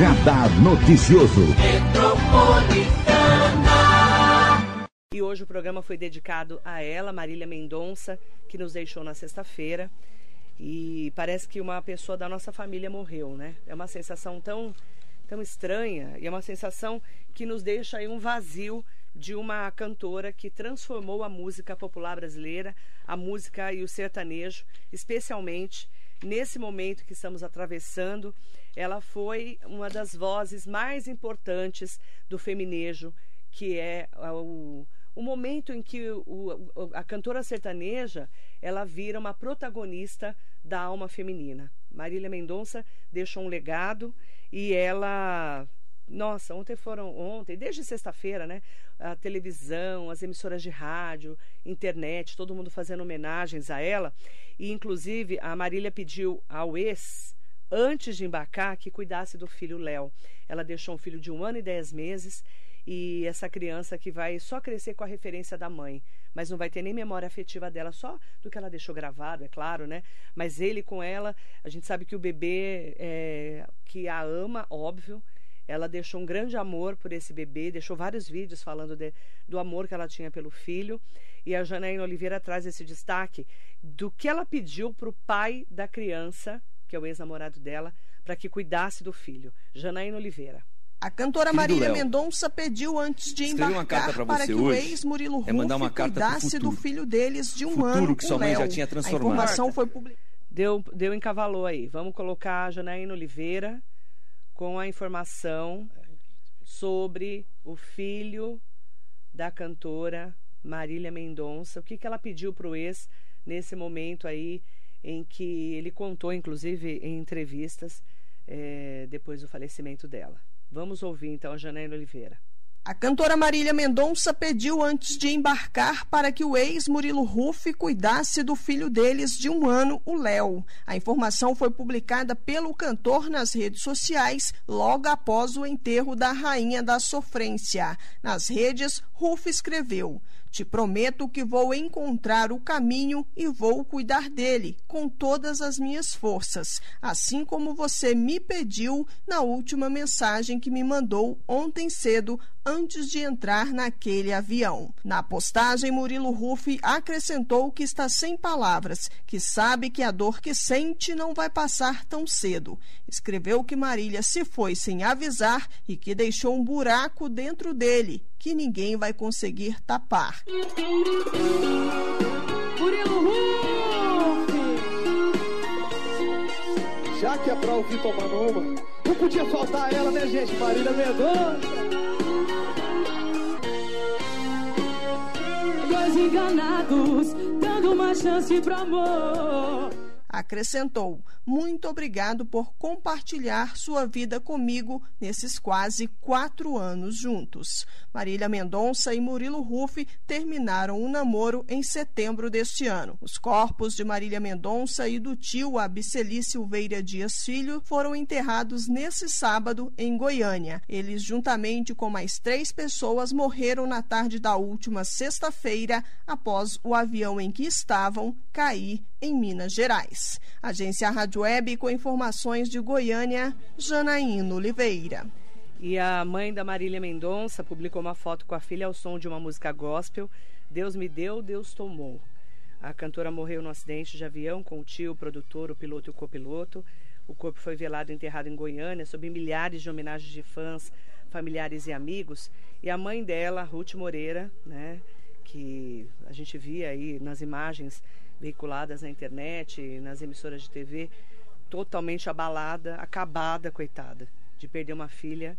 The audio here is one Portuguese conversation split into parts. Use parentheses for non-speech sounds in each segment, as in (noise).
Radar Noticioso. E hoje o programa foi dedicado a ela, Marília Mendonça, que nos deixou na sexta-feira. E parece que uma pessoa da nossa família morreu, né? É uma sensação tão, tão estranha e é uma sensação que nos deixa aí um vazio de uma cantora que transformou a música popular brasileira, a música e o sertanejo, especialmente nesse momento que estamos atravessando. Ela foi uma das vozes mais importantes do feminejo, que é o, o momento em que o, a cantora sertaneja ela vira uma protagonista da alma feminina. Marília Mendonça deixou um legado e ela nossa, ontem foram, ontem, desde sexta-feira, né? A televisão, as emissoras de rádio, internet, todo mundo fazendo homenagens a ela. E, inclusive, a Marília pediu ao ex, antes de embarcar, que cuidasse do filho Léo. Ela deixou um filho de um ano e dez meses e essa criança que vai só crescer com a referência da mãe, mas não vai ter nem memória afetiva dela, só do que ela deixou gravado, é claro, né? Mas ele com ela, a gente sabe que o bebê é, que a ama, óbvio, ela deixou um grande amor por esse bebê, deixou vários vídeos falando de, do amor que ela tinha pelo filho. E a Janaína Oliveira traz esse destaque do que ela pediu para o pai da criança, que é o ex-namorado dela, para que cuidasse do filho. Janaína Oliveira. A cantora Marília Mendonça pediu antes de embarcar para que o ex Murilo Rufo é cuidasse do filho deles de um futuro ano, que sua mãe já tinha transformado. A informação foi publicada. Deu, deu encavalou aí. Vamos colocar a Janaína Oliveira com a informação sobre o filho da cantora Marília Mendonça. O que, que ela pediu para o ex nesse momento aí em que ele contou, inclusive, em entrevistas é, depois do falecimento dela. Vamos ouvir então a Janaína Oliveira. A cantora Marília Mendonça pediu antes de embarcar para que o ex Murilo Ruff cuidasse do filho deles de um ano, o Léo. A informação foi publicada pelo cantor nas redes sociais logo após o enterro da rainha da sofrência. Nas redes, Ruff escreveu: te prometo que vou encontrar o caminho e vou cuidar dele com todas as minhas forças, assim como você me pediu na última mensagem que me mandou ontem cedo antes de entrar naquele avião. Na postagem, Murilo Ruff acrescentou que está sem palavras, que sabe que a dor que sente não vai passar tão cedo. Escreveu que Marília se foi sem avisar e que deixou um buraco dentro dele que ninguém vai conseguir tapar. Murilo! Já que é pra ouvir tomando uma, não podia faltar ela, né, gente? Marília Mendonça. Dois enganados, dando uma chance pro amor. Acrescentou: Muito obrigado por compartilhar sua vida comigo nesses quase quatro anos juntos. Marília Mendonça e Murilo Ruff terminaram o um namoro em setembro deste ano. Os corpos de Marília Mendonça e do tio Abiceli Silveira Dias Filho foram enterrados nesse sábado em Goiânia. Eles, juntamente com mais três pessoas, morreram na tarde da última sexta-feira após o avião em que estavam cair em Minas Gerais. Agência Rádio Web com informações de Goiânia, Janaína Oliveira. E a mãe da Marília Mendonça publicou uma foto com a filha ao som de uma música gospel, Deus me deu, Deus tomou. A cantora morreu no acidente de avião com o tio, o produtor, o piloto e o copiloto. O corpo foi velado e enterrado em Goiânia, sob milhares de homenagens de fãs, familiares e amigos. E a mãe dela, Ruth Moreira, né, que a gente via aí nas imagens veiculadas na internet, nas emissoras de TV, totalmente abalada, acabada, coitada, de perder uma filha.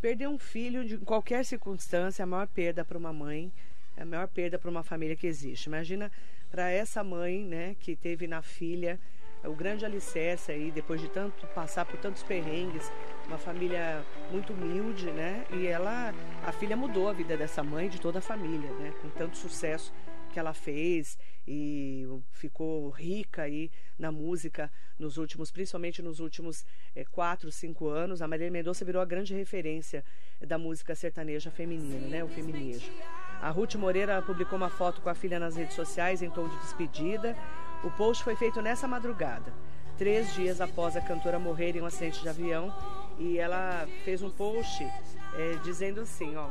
Perder um filho de qualquer circunstância é a maior perda para uma mãe, é a maior perda para uma família que existe. Imagina para essa mãe, né, que teve na filha o grande alicerce aí, depois de tanto passar por tantos perrengues, uma família muito humilde, né? E ela, a filha mudou a vida dessa mãe, de toda a família, né? Com tanto sucesso que ela fez e ficou rica aí na música nos últimos, principalmente nos últimos é, quatro, cinco anos. A Maria Mendonça virou a grande referência da música sertaneja feminina, né? O feminejo. A Ruth Moreira publicou uma foto com a filha nas redes sociais em tom de despedida. O post foi feito nessa madrugada. três dias após a cantora morrer em um acidente de avião. E ela fez um post é, dizendo assim, ó.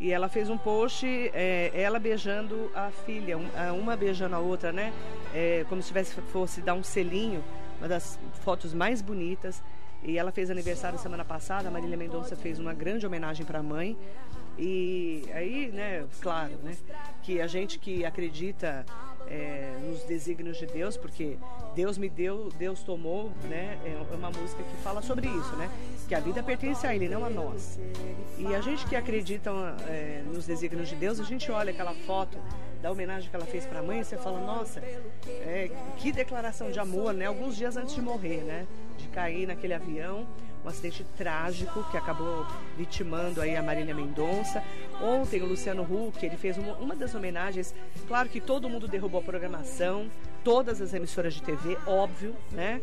E ela fez um post, é, ela beijando a filha, uma beijando a outra, né? É, como se tivesse fosse dar um selinho, uma das fotos mais bonitas. E ela fez aniversário semana passada, a Marília Mendonça fez uma grande homenagem para a mãe. E aí, né, claro, né, que a gente que acredita é, nos desígnios de Deus, porque Deus me deu, Deus tomou, né, é uma música que fala sobre isso, né, que a vida pertence a Ele, não a nós. E a gente que acredita é, nos desígnios de Deus, a gente olha aquela foto da homenagem que ela fez para a mãe, e você fala, nossa, é, que declaração de amor, né, alguns dias antes de morrer, né, de cair naquele avião um acidente trágico que acabou vitimando aí a Marília Mendonça. Ontem o Luciano Huck, ele fez uma, uma das homenagens, claro que todo mundo derrubou a programação, todas as emissoras de TV, óbvio, né?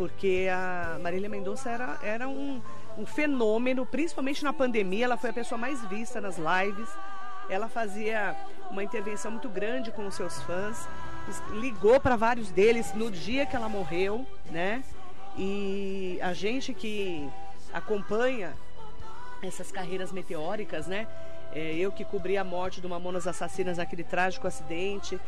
Porque a Marília Mendonça era, era um, um fenômeno, principalmente na pandemia, ela foi a pessoa mais vista nas lives. Ela fazia uma intervenção muito grande com os seus fãs, ligou para vários deles no dia que ela morreu, né? E a gente que acompanha essas carreiras meteóricas, né? É, eu que cobri a morte do Mamonas Assassinas naquele trágico acidente,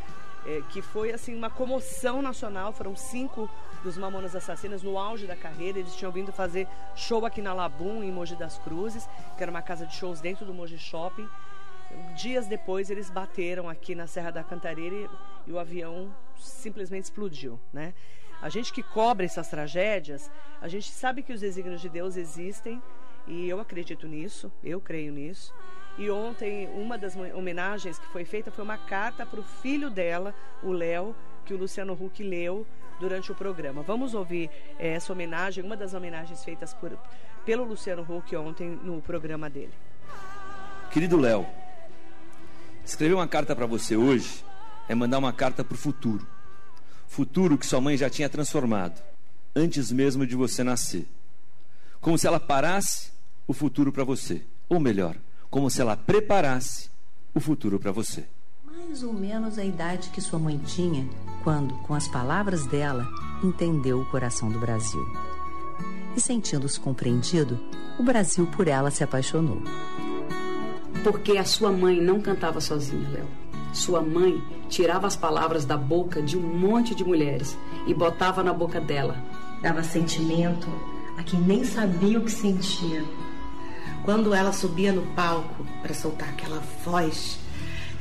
é, que foi assim uma comoção nacional. Foram cinco dos Mamonas Assassinas no auge da carreira. Eles tinham vindo fazer show aqui na Labum, em Mogi das Cruzes, que era uma casa de shows dentro do Mogi Shopping. Dias depois eles bateram aqui na Serra da Cantareira e, e o avião simplesmente explodiu, né? A gente que cobre essas tragédias, a gente sabe que os desígnios de Deus existem e eu acredito nisso, eu creio nisso. E ontem, uma das homenagens que foi feita foi uma carta para o filho dela, o Léo, que o Luciano Huck leu durante o programa. Vamos ouvir é, essa homenagem, uma das homenagens feitas por, pelo Luciano Huck ontem no programa dele. Querido Léo, escrever uma carta para você hoje é mandar uma carta para o futuro futuro que sua mãe já tinha transformado, antes mesmo de você nascer. Como se ela parasse o futuro para você. Ou melhor, como se ela preparasse o futuro para você. Mais ou menos a idade que sua mãe tinha quando, com as palavras dela, entendeu o coração do Brasil. E sentindo-se compreendido, o Brasil por ela se apaixonou. Porque a sua mãe não cantava sozinha, Léo sua mãe tirava as palavras da boca de um monte de mulheres e botava na boca dela. Dava sentimento a quem nem sabia o que sentia. Quando ela subia no palco para soltar aquela voz,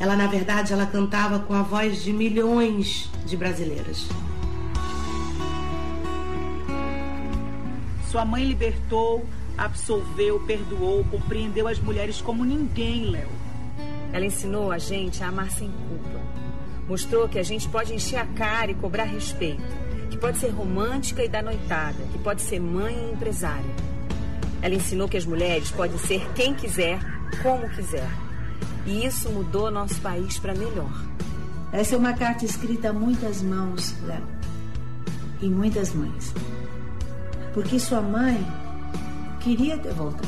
ela na verdade ela cantava com a voz de milhões de brasileiras. Sua mãe libertou, absolveu, perdoou, compreendeu as mulheres como ninguém, Léo. Ela ensinou a gente a amar sem culpa. Mostrou que a gente pode encher a cara e cobrar respeito, que pode ser romântica e dar noitada, que pode ser mãe e empresária. Ela ensinou que as mulheres podem ser quem quiser, como quiser. E isso mudou nosso país para melhor. Essa é uma carta escrita a muitas mãos, Léo. E muitas mães. Porque sua mãe queria ter voltado.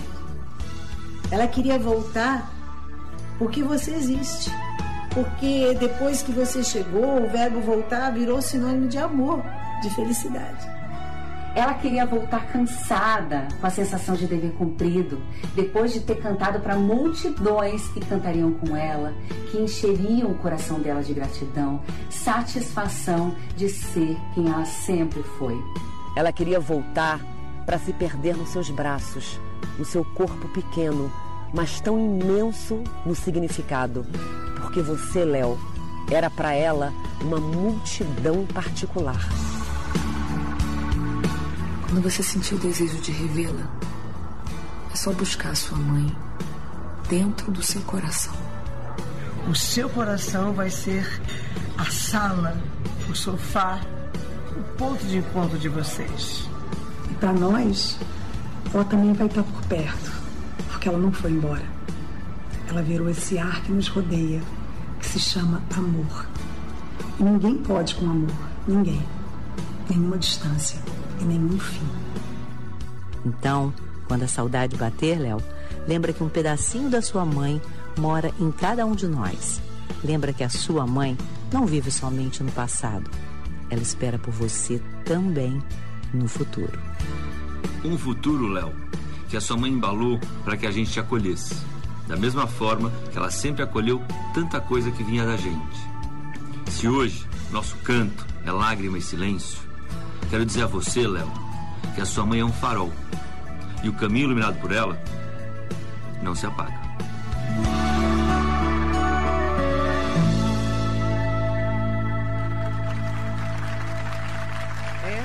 Ela queria voltar porque você existe. Porque depois que você chegou, o verbo voltar virou sinônimo de amor, de felicidade. Ela queria voltar cansada, com a sensação de dever cumprido, depois de ter cantado para multidões que cantariam com ela, que encheriam o coração dela de gratidão, satisfação de ser quem ela sempre foi. Ela queria voltar para se perder nos seus braços, no seu corpo pequeno, mas tão imenso no significado, porque você, Léo, era para ela uma multidão particular. Quando você sentir o desejo de revê-la, é só buscar sua mãe dentro do seu coração. O seu coração vai ser a sala, o sofá, o ponto de encontro de vocês. E para nós, ela também vai estar por perto porque ela não foi embora. Ela virou esse ar que nos rodeia, que se chama amor. E ninguém pode com amor, ninguém. nenhuma distância e nenhum fim. Então, quando a saudade bater, Léo, lembra que um pedacinho da sua mãe mora em cada um de nós. Lembra que a sua mãe não vive somente no passado. Ela espera por você também no futuro. Um futuro, Léo, que a sua mãe embalou para que a gente te acolhesse. Da mesma forma que ela sempre acolheu tanta coisa que vinha da gente. Se hoje nosso canto é lágrima e silêncio, quero dizer a você, Léo, que a sua mãe é um farol. E o caminho iluminado por ela não se apaga.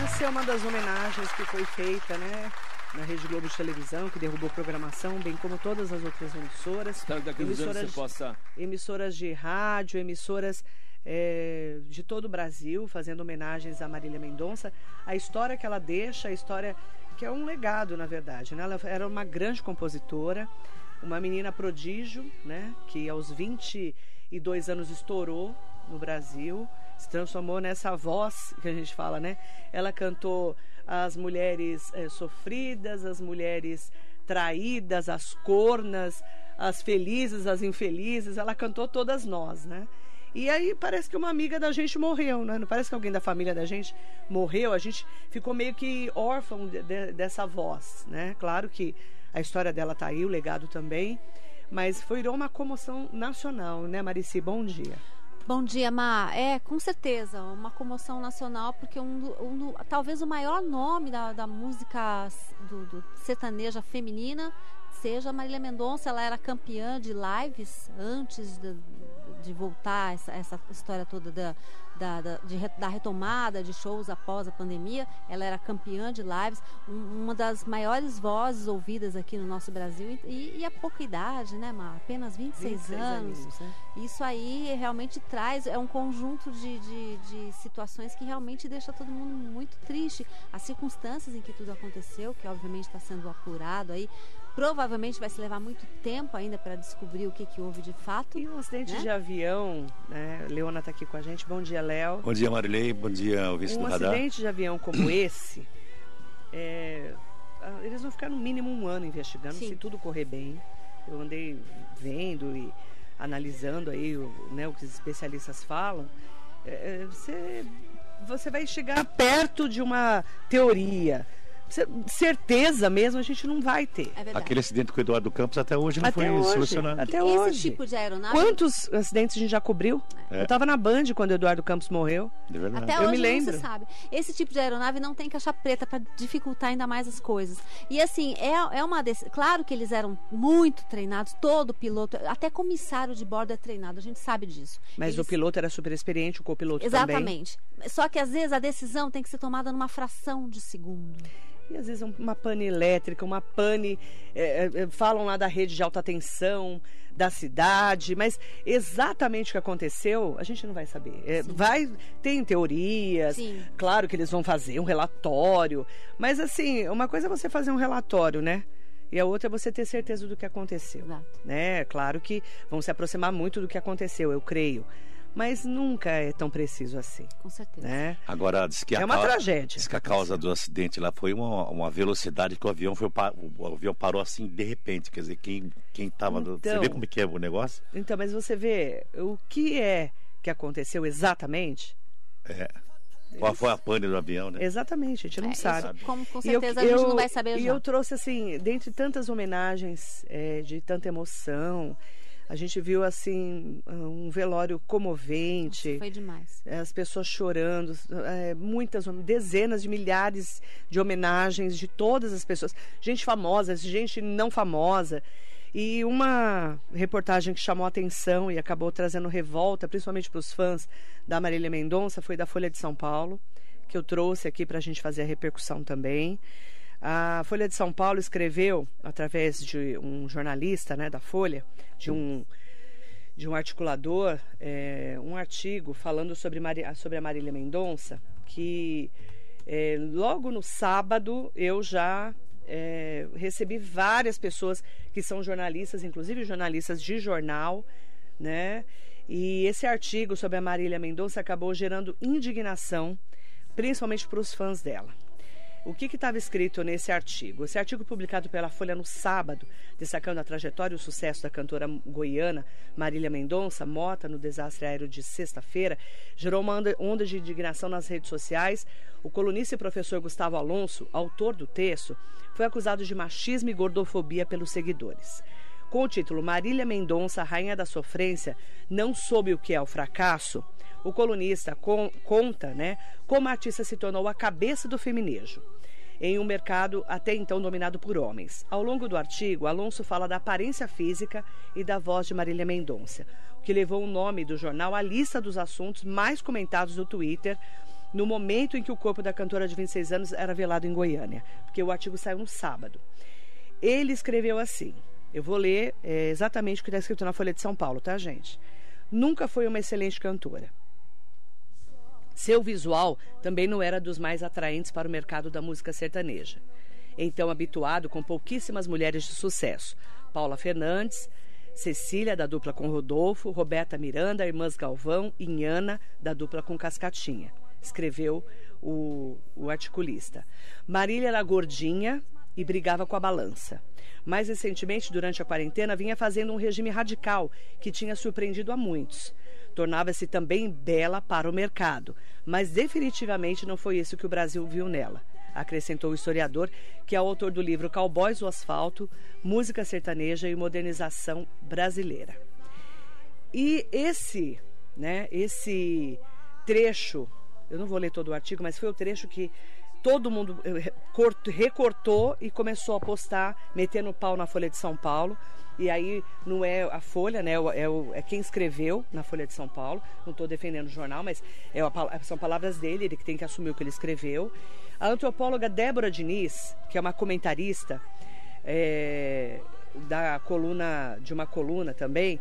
Essa é uma das homenagens que foi feita, né? Na Rede Globo de televisão, que derrubou programação, bem como todas as outras emissoras. Anos você possa. Emissoras de rádio, emissoras é, de todo o Brasil, fazendo homenagens a Marília Mendonça. A história que ela deixa, a história que é um legado, na verdade. Né? Ela era uma grande compositora, uma menina prodígio, né? Que aos 22 anos estourou no Brasil se transformou nessa voz que a gente fala, né? Ela cantou as mulheres é, sofridas, as mulheres traídas, as cornas, as felizes, as infelizes. Ela cantou todas nós, né? E aí parece que uma amiga da gente morreu, né? Não parece que alguém da família da gente morreu. A gente ficou meio que órfão de, de, dessa voz, né? Claro que a história dela tá aí, o legado também. Mas foi uma comoção nacional, né, Marici? Bom dia. Bom dia, Ma. É, com certeza, uma comoção nacional, porque um, um talvez o maior nome da, da música do, do sertaneja feminina seja Marília Mendonça. Ela era campeã de lives antes de, de voltar essa, essa história toda da, da, da, de, da, retomada de shows após a pandemia. Ela era campeã de lives, um, uma das maiores vozes ouvidas aqui no nosso Brasil. E, e a pouca idade, né, Mar? Apenas 26, 26 anos. anos né? Isso aí realmente traz, é um conjunto de, de, de situações que realmente deixa todo mundo muito triste. As circunstâncias em que tudo aconteceu, que obviamente está sendo apurado aí, Provavelmente vai se levar muito tempo ainda para descobrir o que, que houve de fato. E um acidente né? de avião, né? Leona está aqui com a gente. Bom dia, Léo. Bom dia, Marilei. Bom dia, ouvinte um do radar. Um acidente de avião como (clears throat) esse, é, eles vão ficar no mínimo um ano investigando, Sim. se tudo correr bem. Eu andei vendo e analisando aí o, né, o que os especialistas falam. É, é você, você vai chegar perto de uma teoria certeza mesmo a gente não vai ter. É Aquele acidente com o Eduardo Campos até hoje não até foi hoje, solucionado. Até Esse hoje. tipo de aeronave. Quantos acidentes a gente já cobriu? É. Eu estava na Band quando o Eduardo Campos morreu. De verdade. Até Eu hoje me lembro. não se sabe. Esse tipo de aeronave não tem caixa preta para dificultar ainda mais as coisas. E assim, é, é uma desse... Claro que eles eram muito treinados, todo piloto, até comissário de bordo é treinado, a gente sabe disso. Mas eles... o piloto era super experiente, o copiloto Exatamente. também. Exatamente. Só que às vezes a decisão tem que ser tomada numa fração de segundo. E às vezes uma pane elétrica, uma pane. É, é, falam lá da rede de alta tensão da cidade, mas exatamente o que aconteceu, a gente não vai saber. É, vai, tem teorias, Sim. claro que eles vão fazer um relatório, mas assim, uma coisa é você fazer um relatório, né? E a outra é você ter certeza do que aconteceu. Exato. Né? Claro que vão se aproximar muito do que aconteceu, eu creio mas nunca é tão preciso assim. Com certeza. Né? Agora, diz que é a uma causa, tragédia. Diz que a causa do acidente lá foi uma, uma velocidade que o avião foi o avião parou assim de repente, quer dizer, quem quem estava então, você vê como é que é o negócio? Então, mas você vê o que é que aconteceu exatamente? É. Qual foi a pane do avião, né? Exatamente, a gente não é, sabe. Como com certeza eu, a gente eu, não vai saber E já. eu trouxe, assim, dentre tantas homenagens é, de tanta emoção, a gente viu assim um velório comovente. Nossa, foi demais. As pessoas chorando, é, muitas, dezenas de milhares de homenagens de todas as pessoas, gente famosa, gente não famosa. E uma reportagem que chamou atenção e acabou trazendo revolta, principalmente para os fãs da Marília Mendonça, foi da Folha de São Paulo, que eu trouxe aqui para a gente fazer a repercussão também. A Folha de São Paulo escreveu, através de um jornalista né, da Folha, de um, de um articulador, é, um artigo falando sobre, Mari, sobre a Marília Mendonça, que é, logo no sábado eu já é, recebi várias pessoas que são jornalistas, inclusive jornalistas de jornal, né? E esse artigo sobre a Marília Mendonça acabou gerando indignação principalmente para os fãs dela. O que estava escrito nesse artigo? Esse artigo publicado pela Folha no sábado, destacando a trajetória e o sucesso da cantora goiana Marília Mendonça, morta no desastre aéreo de sexta-feira, gerou uma onda de indignação nas redes sociais. O colunista e professor Gustavo Alonso, autor do texto, foi acusado de machismo e gordofobia pelos seguidores. Com o título Marília Mendonça, Rainha da Sofrência, não soube o que é o fracasso, o colunista com, conta né, como a artista se tornou a cabeça do feminejo em um mercado até então dominado por homens. Ao longo do artigo, Alonso fala da aparência física e da voz de Marília Mendonça, o que levou o nome do jornal à lista dos assuntos mais comentados no Twitter no momento em que o corpo da cantora de 26 anos era velado em Goiânia, porque o artigo saiu no sábado. Ele escreveu assim: eu vou ler é, exatamente o que está escrito na Folha de São Paulo, tá, gente? Nunca foi uma excelente cantora. Seu visual também não era dos mais atraentes para o mercado da música sertaneja. Então, habituado com pouquíssimas mulheres de sucesso, Paula Fernandes, Cecília, da dupla com Rodolfo, Roberta Miranda, Irmãs Galvão e Nhana, da dupla com Cascatinha, escreveu o, o articulista. Marília era gordinha e brigava com a balança. Mais recentemente, durante a quarentena, vinha fazendo um regime radical que tinha surpreendido a muitos tornava-se também bela para o mercado, mas definitivamente não foi isso que o Brasil viu nela. Acrescentou o historiador, que é o autor do livro Cowboys do Asfalto, Música Sertaneja e Modernização Brasileira. E esse, né, esse trecho, eu não vou ler todo o artigo, mas foi o trecho que todo mundo eh, recortou e começou a postar, metendo o pau na Folha de São Paulo. E aí não é a Folha, né? É, o, é quem escreveu na Folha de São Paulo. Não estou defendendo o jornal, mas é a, são palavras dele, ele que tem que assumir o que ele escreveu. A antropóloga Débora Diniz, que é uma comentarista é, da coluna, de uma coluna também,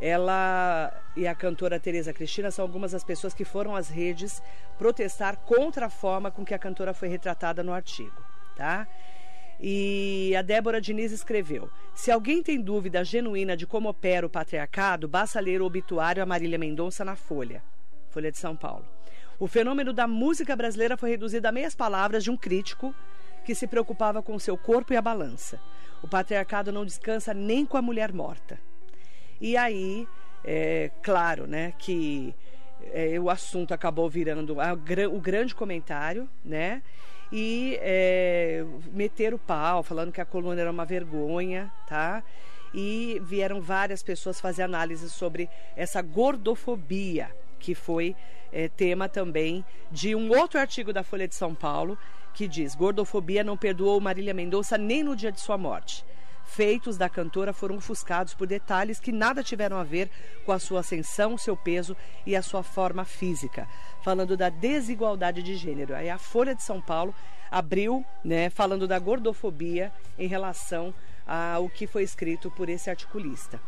ela e a cantora Tereza Cristina são algumas das pessoas que foram às redes protestar contra a forma com que a cantora foi retratada no artigo, tá? E a Débora Diniz escreveu: Se alguém tem dúvida genuína de como opera o patriarcado, basta ler o obituário a Marília Mendonça na Folha, Folha de São Paulo. O fenômeno da música brasileira foi reduzido a meias palavras de um crítico que se preocupava com seu corpo e a balança. O patriarcado não descansa nem com a mulher morta. E aí, é claro, né, que é, o assunto acabou virando a, o grande comentário, né? E é, meter o pau, falando que a coluna era uma vergonha, tá? E vieram várias pessoas fazer análise sobre essa gordofobia, que foi é, tema também de um outro artigo da Folha de São Paulo, que diz: Gordofobia não perdoou Marília Mendonça nem no dia de sua morte feitos da cantora foram ofuscados por detalhes que nada tiveram a ver com a sua ascensão, seu peso e a sua forma física. Falando da desigualdade de gênero. Aí a Folha de São Paulo abriu, né, falando da gordofobia em relação ao que foi escrito por esse articulista.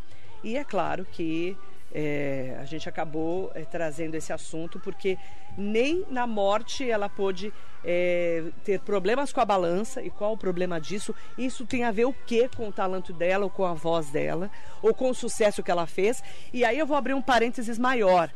E é claro que é, a gente acabou é, trazendo esse assunto porque nem na morte ela pôde é, ter problemas com a balança. E qual o problema disso? Isso tem a ver o que com o talento dela, ou com a voz dela, ou com o sucesso que ela fez. E aí eu vou abrir um parênteses maior.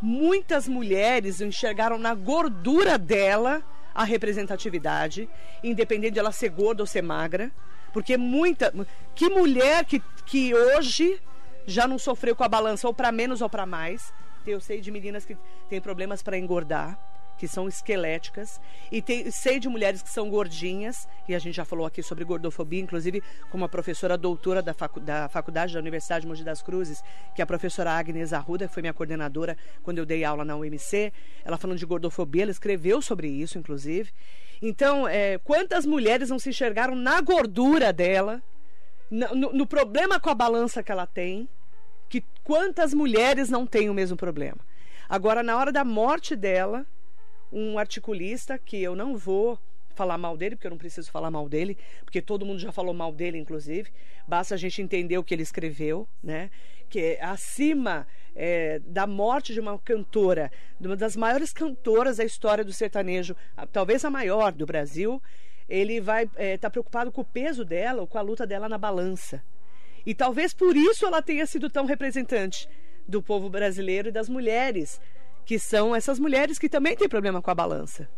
Muitas mulheres enxergaram na gordura dela a representatividade, independente de ela ser gorda ou ser magra. Porque muita. Que mulher que, que hoje já não sofreu com a balança ou para menos ou para mais. Eu sei de meninas que têm problemas para engordar, que são esqueléticas, e tem, sei de mulheres que são gordinhas, e a gente já falou aqui sobre gordofobia, inclusive com uma professora doutora da, facu, da faculdade da Universidade de Mogi das Cruzes, que é a professora Agnes Arruda, que foi minha coordenadora quando eu dei aula na UMC. Ela falando de gordofobia, ela escreveu sobre isso, inclusive. Então, é, quantas mulheres não se enxergaram na gordura dela, no, no problema com a balança que ela tem, que quantas mulheres não têm o mesmo problema. Agora, na hora da morte dela, um articulista, que eu não vou falar mal dele, porque eu não preciso falar mal dele, porque todo mundo já falou mal dele, inclusive. Basta a gente entender o que ele escreveu, né? Que é acima é, da morte de uma cantora, de uma das maiores cantoras da história do sertanejo, talvez a maior do Brasil, ele vai estar é, tá preocupado com o peso dela ou com a luta dela na balança. E talvez por isso ela tenha sido tão representante do povo brasileiro e das mulheres que são essas mulheres que também têm problema com a balança.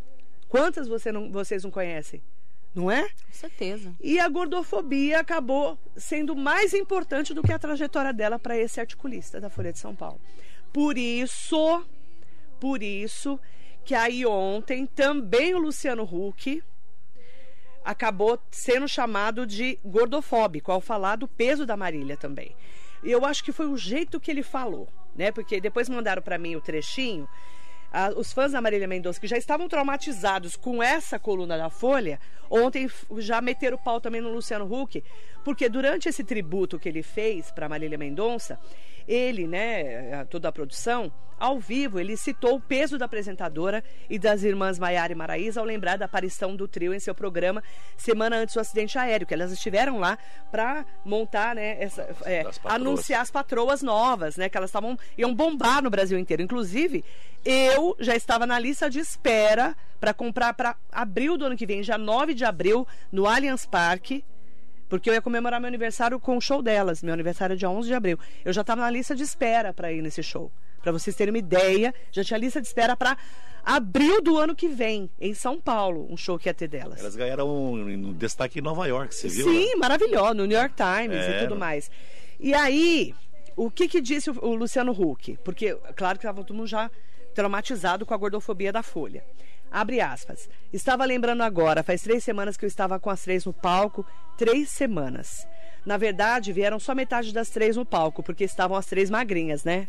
Quantas você não, vocês não conhecem? Não é? Com certeza. E a gordofobia acabou sendo mais importante do que a trajetória dela para esse articulista da Folha de São Paulo. Por isso, por isso que aí ontem também o Luciano Huck acabou sendo chamado de gordofóbico ao falar do peso da Marília também. E eu acho que foi o jeito que ele falou, né? Porque depois mandaram para mim o trechinho. Ah, os fãs da Marília Mendonça, que já estavam traumatizados com essa coluna da Folha, ontem já meteram o pau também no Luciano Huck, porque durante esse tributo que ele fez para Marília Mendonça, ele, né, toda a produção, ao vivo, ele citou o peso da apresentadora e das irmãs Maiara e Maraísa ao lembrar da aparição do trio em seu programa semana antes do acidente aéreo, que elas estiveram lá para montar, né, essa, é, anunciar as patroas novas, né, que elas estavam iam bombar no Brasil inteiro. Inclusive, eu já estava na lista de espera para comprar para abril do ano que vem, já 9 de abril, no Allianz Parque porque eu ia comemorar meu aniversário com o show delas. Meu aniversário é dia 11 de abril. Eu já estava na lista de espera para ir nesse show. Para vocês terem uma ideia, já tinha lista de espera para abril do ano que vem, em São Paulo, um show que ia ter delas. Elas ganharam um, um destaque em Nova York, você viu? Sim, né? maravilhoso, no New York Times é, e tudo mais. E aí, o que que disse o, o Luciano Huck? Porque, claro que estava todo mundo já traumatizado com a gordofobia da Folha. Abre aspas. Estava lembrando agora, faz três semanas que eu estava com as três no palco. Três semanas. Na verdade, vieram só metade das três no palco, porque estavam as três magrinhas, né?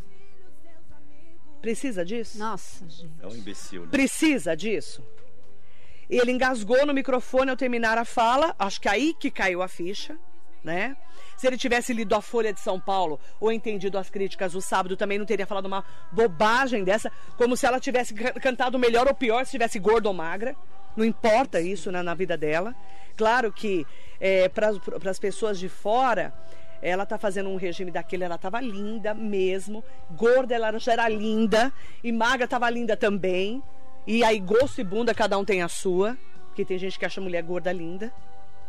Precisa disso? Nossa, gente. É um imbecil, né? Precisa disso? Ele engasgou no microfone ao terminar a fala, acho que aí que caiu a ficha, né? Se ele tivesse lido a Folha de São Paulo ou entendido as críticas do sábado, também não teria falado uma bobagem dessa, como se ela tivesse cantado melhor ou pior, se tivesse gorda ou magra. Não importa isso né, na vida dela. Claro que é, para as pessoas de fora, ela tá fazendo um regime daquele, ela tava linda mesmo. Gorda, ela já era linda. E magra tava linda também. E aí, gosto e bunda, cada um tem a sua. Porque tem gente que acha mulher gorda linda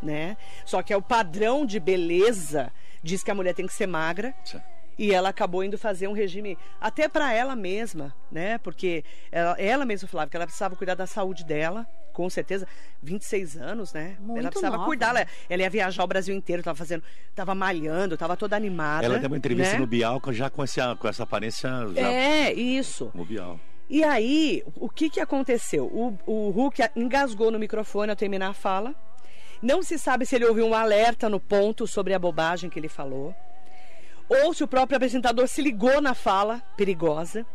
né? Só que é o padrão de beleza diz que a mulher tem que ser magra. Sim. E ela acabou indo fazer um regime até para ela mesma, né? Porque ela, ela mesma falava que ela precisava cuidar da saúde dela, com certeza. 26 anos, né? Muito ela precisava nova. cuidar. Ela, ela ia viajar o Brasil inteiro, tava fazendo, tava malhando, tava toda animada. Ela deu uma entrevista né? no Bial já com essa, com essa aparência. Já É, isso. No Bial. E aí, o que que aconteceu? O, o Hulk engasgou no microfone ao terminar a fala. Não se sabe se ele ouviu um alerta no ponto sobre a bobagem que ele falou, ou se o próprio apresentador se ligou na fala perigosa.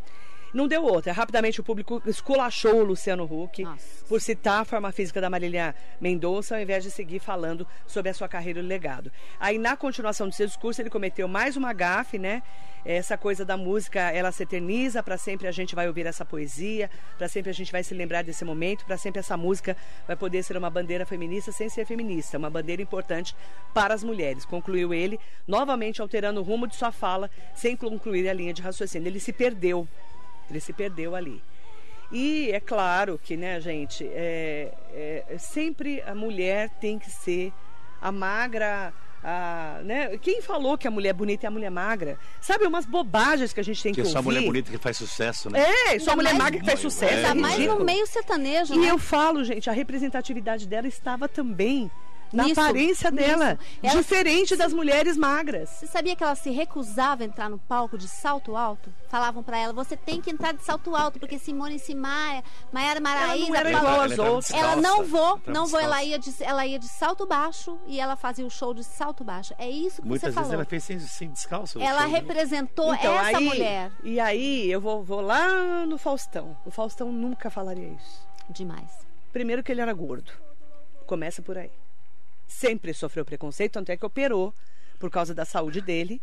Não deu outra. Rapidamente o público esculachou o Luciano Huck Nossa. por citar a forma física da Marília Mendonça, ao invés de seguir falando sobre a sua carreira e legado. Aí, na continuação do seu discurso, ele cometeu mais uma gafe, né? Essa coisa da música, ela se eterniza, para sempre a gente vai ouvir essa poesia, para sempre a gente vai se lembrar desse momento, para sempre essa música vai poder ser uma bandeira feminista sem ser feminista, uma bandeira importante para as mulheres. Concluiu ele, novamente alterando o rumo de sua fala, sem concluir a linha de raciocínio. Ele se perdeu. Ele se perdeu ali. E é claro que, né, gente, é, é, sempre a mulher tem que ser a magra. A, né? Quem falou que a mulher bonita é a mulher magra? Sabe, umas bobagens que a gente tem que, Que é só ouvir. mulher bonita que faz sucesso, né? É, só Ainda mulher mais- magra que faz sucesso. Ainda é mais ridículo. no meio sertanejo, E né? eu falo, gente, a representatividade dela estava também na Nisso, aparência dela, nisso. Ela- diferente das mulheres magras. Você sabia que ela se recusava a entrar no palco de salto alto? Falavam pra ela, você tem que entrar de salto alto, porque Simone Simaria, Maiara Maraíza... não era igual Ela às outras. Ela não vou, não vou, ela ia, de, ela ia de salto baixo e ela fazia o show de salto baixo. É isso que Muitas você vezes falou. ela fez sem, sem descalço. Ela show, né? representou Então, essa aí, mulher. E aí eu vou, vou lá no Faustão. O Faustão nunca falaria isso. Demais. Primeiro que ele era gordo. Começa por aí. Sempre sofreu preconceito, tanto é que operou por causa da saúde dele.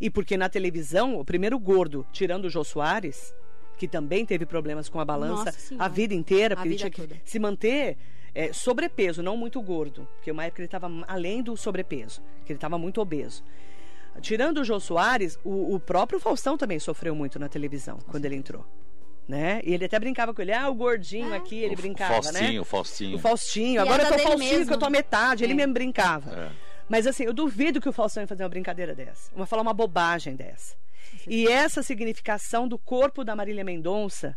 E porque na televisão, o primeiro gordo, tirando o Jô Soares, que também teve problemas com a balança a vida inteira, A porque ele vida tinha que toda. se manter é, sobrepeso, não muito gordo. Porque uma época ele estava além do sobrepeso, que ele estava muito obeso. Tirando o Jô Soares, o, o próprio Faustão também sofreu muito na televisão quando ele entrou. Né? E ele até brincava com ele, ah, o gordinho aqui, ele brincava, Faustinho, né? Faustinho. O Faustinho. E Agora eu tô Faustinho, mesmo. que eu tô a metade. Ele É. mesmo brincava. É. Mas assim, eu duvido que o Faustão ia fazer uma brincadeira dessa. Uma falar uma bobagem dessa. E essa significação do corpo da Marília Mendonça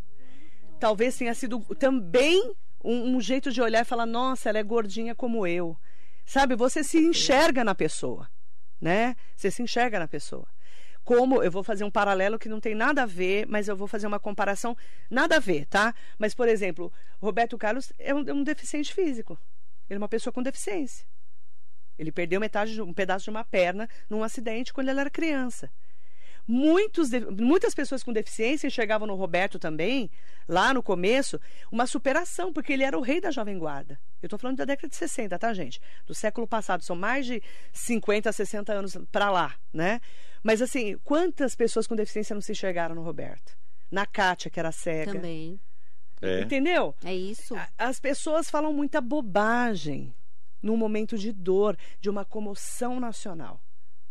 talvez tenha sido também um, um jeito de olhar e falar: nossa, ela é gordinha como eu. Sabe? Você se enxerga na pessoa, né? Você se enxerga na pessoa. Como eu vou fazer um paralelo que não tem nada a ver, mas eu vou fazer uma comparação nada a ver, tá? Mas por exemplo, Roberto Carlos é um, é um deficiente físico. Ele é uma pessoa com deficiência. Ele perdeu metade de um pedaço de uma perna num acidente quando ele era criança. Muitos, muitas pessoas com deficiência enxergavam no Roberto também, lá no começo, uma superação, porque ele era o rei da Jovem Guarda. Eu estou falando da década de 60, tá, gente? Do século passado, são mais de 50, 60 anos para lá, né? Mas, assim, quantas pessoas com deficiência não se enxergaram no Roberto? Na Kátia, que era cega. Também. É. Entendeu? É isso. As pessoas falam muita bobagem num momento de dor, de uma comoção nacional.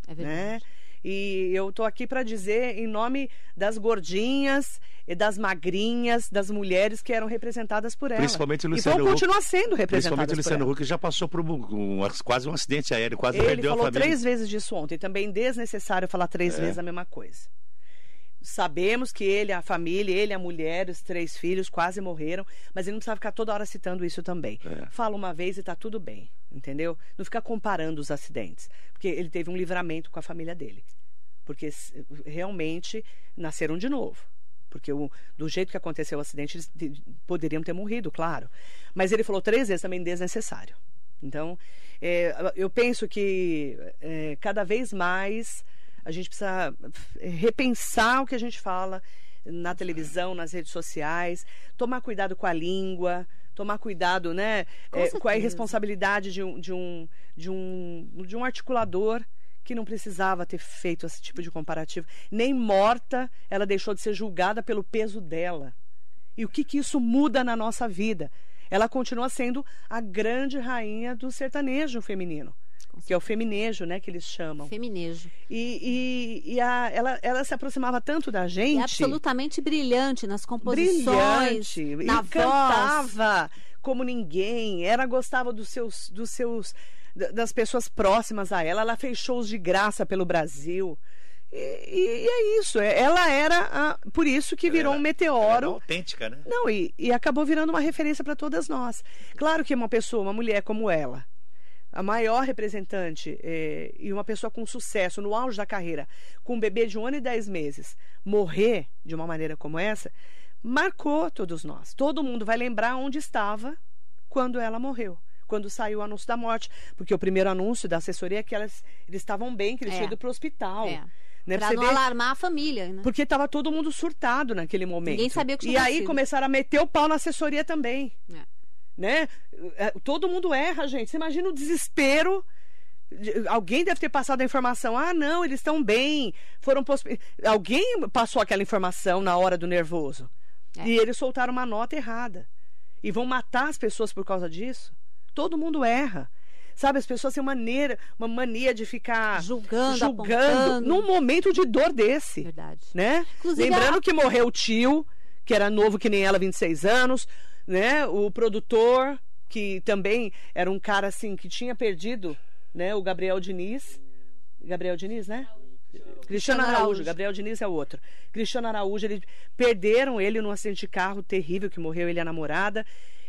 É né? E eu estou aqui para dizer em nome das gordinhas e das magrinhas, das mulheres que eram representadas por ela. Principalmente o E Luciano vão Huck. continuar sendo representadas Principalmente o Luciano. Huck já passou por um, um- quase um acidente aéreo, quase Ele perdeu a falou família. três vezes disso ontem. Também desnecessário falar três É. vezes a mesma coisa. Sabemos que ele, a família, ele, a mulher, os três filhos quase morreram, mas ele não precisa ficar toda hora citando isso também. É. Fala uma vez e tá tudo bem, entendeu? Não fica comparando os acidentes, porque ele teve um livramento com a família dele. Porque realmente nasceram de novo. Porque o- do jeito que aconteceu o acidente, eles de- poderiam ter morrido, claro. Mas ele falou três vezes também desnecessário. Então, é, eu penso que é, cada vez mais a gente precisa é, repensar o que a gente fala na televisão, nas redes sociais, tomar cuidado com a língua, tomar cuidado né, Com é, com a irresponsabilidade de um, de, um, de, um, de um articulador que não precisava ter feito esse tipo de comparativo. Nem morta, ela deixou de ser julgada pelo peso dela. E o que, que isso muda na nossa vida? Ela continua sendo a grande rainha do sertanejo feminino, que é o feminejo, né, que eles chamam. Feminejo. E, e, e a- ela, ela se aproximava tanto da gente. E é absolutamente brilhante nas composições, brilhante. na e voz. cantava como ninguém. Ela gostava dos seus, dos seus, da- das pessoas próximas a ela. Ela fez shows de graça pelo Brasil. E, e- e é isso. é- Ela era a- por isso que virou um meteoro. autêntica, né? Não, e, e acabou virando uma referência para todas nós. Claro que uma pessoa, uma mulher como ela, a maior representante eh, e uma pessoa com sucesso no auge da carreira, com um bebê de um ano e dez meses, morrer de uma maneira como essa, marcou todos nós. Todo mundo vai lembrar onde estava quando ela morreu. Quando saiu o anúncio da morte. Porque o primeiro anúncio da assessoria é que elas, eles estavam bem, que eles É. tinham ido para o hospital. É. Né? Pra Pra não ver- alarmar a família, né? porque estava todo mundo surtado naquele momento. Ninguém sabia o que E tinha aí acontecido. começaram a meter o pau na assessoria também. É. Né? É, Todo mundo erra, gente. Você imagina o desespero. de- Alguém deve ter passado a informação. Ah, não, eles estão bem. Foram hospi- Alguém passou aquela informação na hora do nervoso. É. E eles soltaram uma nota errada. E vão matar as pessoas por causa disso? Todo mundo erra. Sabe, as pessoas têm maneira, uma mania de ficar Julgando, julgando apontando. num momento de dor desse. Verdade. Né? Inclusive, Lembrando a- que morreu o tio, que era novo que nem ela, 26 anos, né? O produtor, que também era um cara assim que tinha perdido, né, o Gabriel Diniz. Gabriel Diniz, né? Cristiano Araújo. Araújo. Gabriel Diniz é o outro. Cristiano Araújo, eles perderam ele num acidente de carro terrível que morreu ele e a namorada.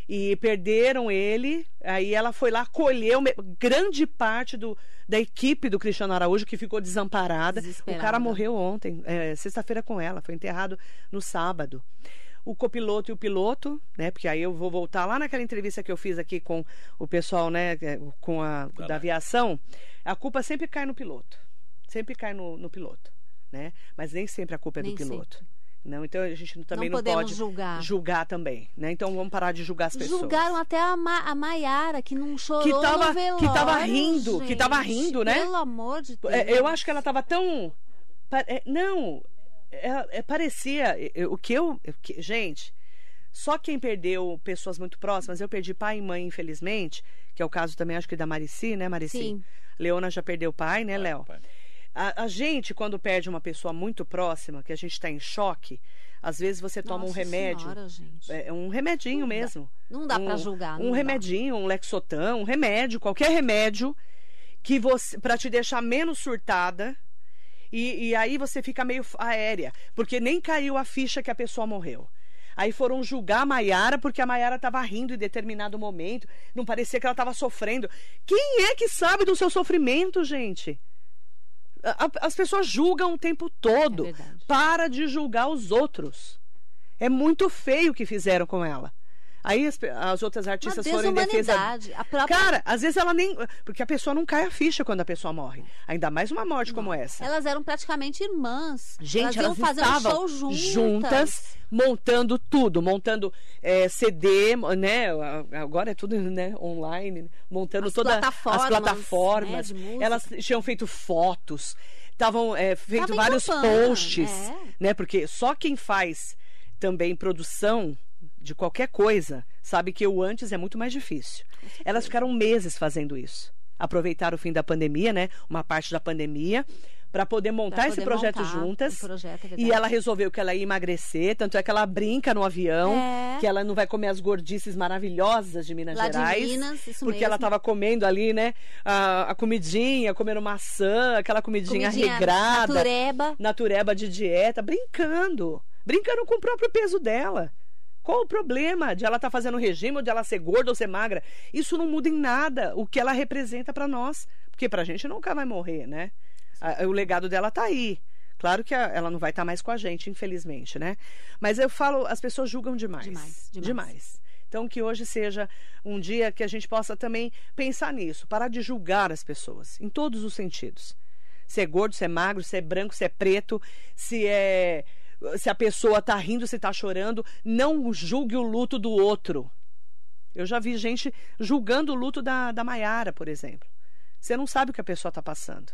E perderam ele, aí ela foi lá, colheu grande parte do, da equipe do Cristiano Araújo, que ficou desamparada. O cara morreu ontem, é, sexta-feira com ela, foi enterrado no sábado. O copiloto e o piloto, né? Porque aí eu vou voltar lá naquela entrevista que eu fiz aqui com o pessoal, né? é, Com a da aviação. A culpa sempre cai no piloto. Sempre cai no, no piloto, né? Mas nem sempre a culpa é do Nem piloto. Não, então a gente também não, podemos pode julgar. julgar também, né? Então vamos parar de julgar as pessoas. Julgaram até a, Ma a Maiara, que não chorou Que tava- no velório, que tava rindo, que tava gente. rindo, né? Pelo amor de Deus. É, eu acho que ela estava tão. é, Não, é, é, parecia. é, o que eu. que- gente, só quem perdeu pessoas muito próximas, eu perdi pai e mãe, infelizmente, que é o caso também, acho que da Marici, né, Marici? Sim. Leona já perdeu o pai, né, Léo? A, a gente, quando perde uma pessoa muito próxima, que a gente está em choque, às vezes você toma um Nossa remédio. Senhora, gente. É um remedinho mesmo. Não dá um, pra julgar. Um não dá. remedinho, um Lexotan, um remédio, qualquer remédio que você para te deixar menos surtada E, e aí você fica meio aérea, porque nem caiu a ficha que a pessoa morreu. Aí foram julgar a Maiara porque a Maiara estava rindo em determinado momento. Não parecia que ela estava sofrendo. Quem é que sabe do seu sofrimento, gente? As pessoas julgam o tempo todo. É Para de julgar os outros. É muito feio o que fizeram com ela. Aí as, as outras artistas foram em defesa. Própria... Cara, às vezes ela nem. Porque a pessoa não cai a ficha quando a pessoa morre. Ainda mais uma morte não. como essa. Elas eram praticamente irmãs. Gente, elas, elas estavam show juntas. juntas. montando tudo, montando é, CD, né? Agora é tudo né, online, montando todas as plataformas. Né, elas tinham feito fotos, estavam é, feito Tava vários posts, é. né? Porque só quem faz também produção de qualquer coisa, sabe que o antes é muito mais difícil. Elas ficaram meses fazendo isso. Aproveitaram o fim da pandemia, né? Uma parte da pandemia para poder montar pra poder esse projeto montar juntas. Projeto, é e ela resolveu que ela ia emagrecer, tanto é que ela brinca no avião, é. que ela não vai comer as gordices maravilhosas de Minas Lá Gerais. De Minas, porque mesmo. ela estava comendo ali, né, a, a, comidinha, comendo maçã, aquela comidinha, comidinha regrada. Natureba. Natureba de dieta, brincando. Brincando com o próprio peso dela. Qual o problema de ela estar tá fazendo regime, ou de ela ser gorda ou ser magra? Isso não muda em nada o que ela representa para nós. Porque para a gente nunca vai morrer, né? o legado dela está aí. Claro que ela não vai estar tá mais com a gente, infelizmente, né? Mas eu falo, as pessoas julgam demais. Demais. Demais. demais. Então, que hoje seja um dia que a gente possa também pensar nisso, parar de julgar as pessoas, em todos os sentidos. Se é gordo, se é magro, se é branco, se é preto, se é se a pessoa está rindo, se está chorando, não julgue o luto do outro. Eu já vi gente julgando o luto da, da Maiara, por exemplo. Você não sabe o que a pessoa está passando.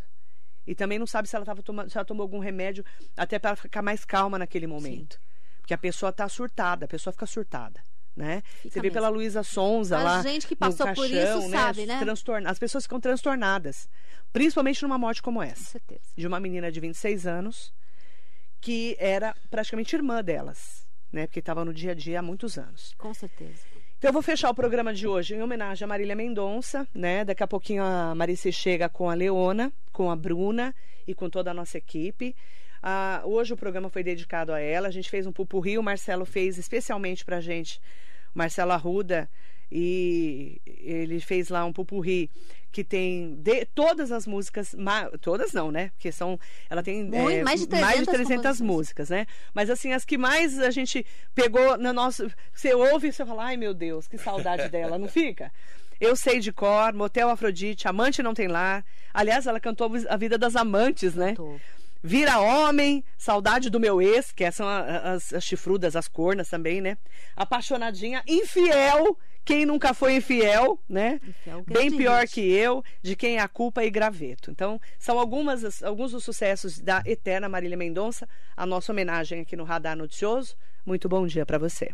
E também não sabe se ela, tava tomando, se ela tomou algum remédio até para ficar mais calma naquele momento. Sim. Porque a pessoa está surtada, a pessoa fica surtada. Né? Fica Você vê mesmo. pela Luísa Sonza a lá. A gente que passou caixão, por isso né? sabe, né? Transtorna... As pessoas ficam transtornadas. Principalmente numa morte como essa. Com certeza. De uma menina de 26 anos que era praticamente irmã delas, né? Porque estava no dia a dia há muitos anos. Com certeza. Então eu vou fechar o programa de hoje em homenagem a Marília Mendonça, né? Daqui a pouquinho a Marice chega com a Leona, com a Bruna e com toda a nossa equipe. Ah, hoje o programa foi dedicado a ela. A gente fez um pupurri, o Marcelo fez especialmente pra gente. Marcelo Arruda e ele fez lá um pupurri que tem de, todas as músicas, ma, todas não, né? Porque são, ela tem Muito, é, mais de 300, mais de 300 músicas, né? Mas assim, as que mais a gente pegou na nossa, você ouve e você fala, ai meu Deus, que saudade (laughs) dela, não fica? Eu sei de cor, Motel Afrodite, Amante Não Tem Lá. Aliás, ela cantou a vida das amantes, né? Cantou. Vira Homem, Saudade do Meu Ex, que são as, as chifrudas, as cornas também, né? Apaixonadinha, Infiel, quem nunca foi infiel, né? Infiel, Bem pior que eu, de quem é a culpa e graveto. Então, são algumas, alguns dos sucessos da eterna Marília Mendonça, a nossa homenagem aqui no Radar Noticioso. Muito bom dia para você.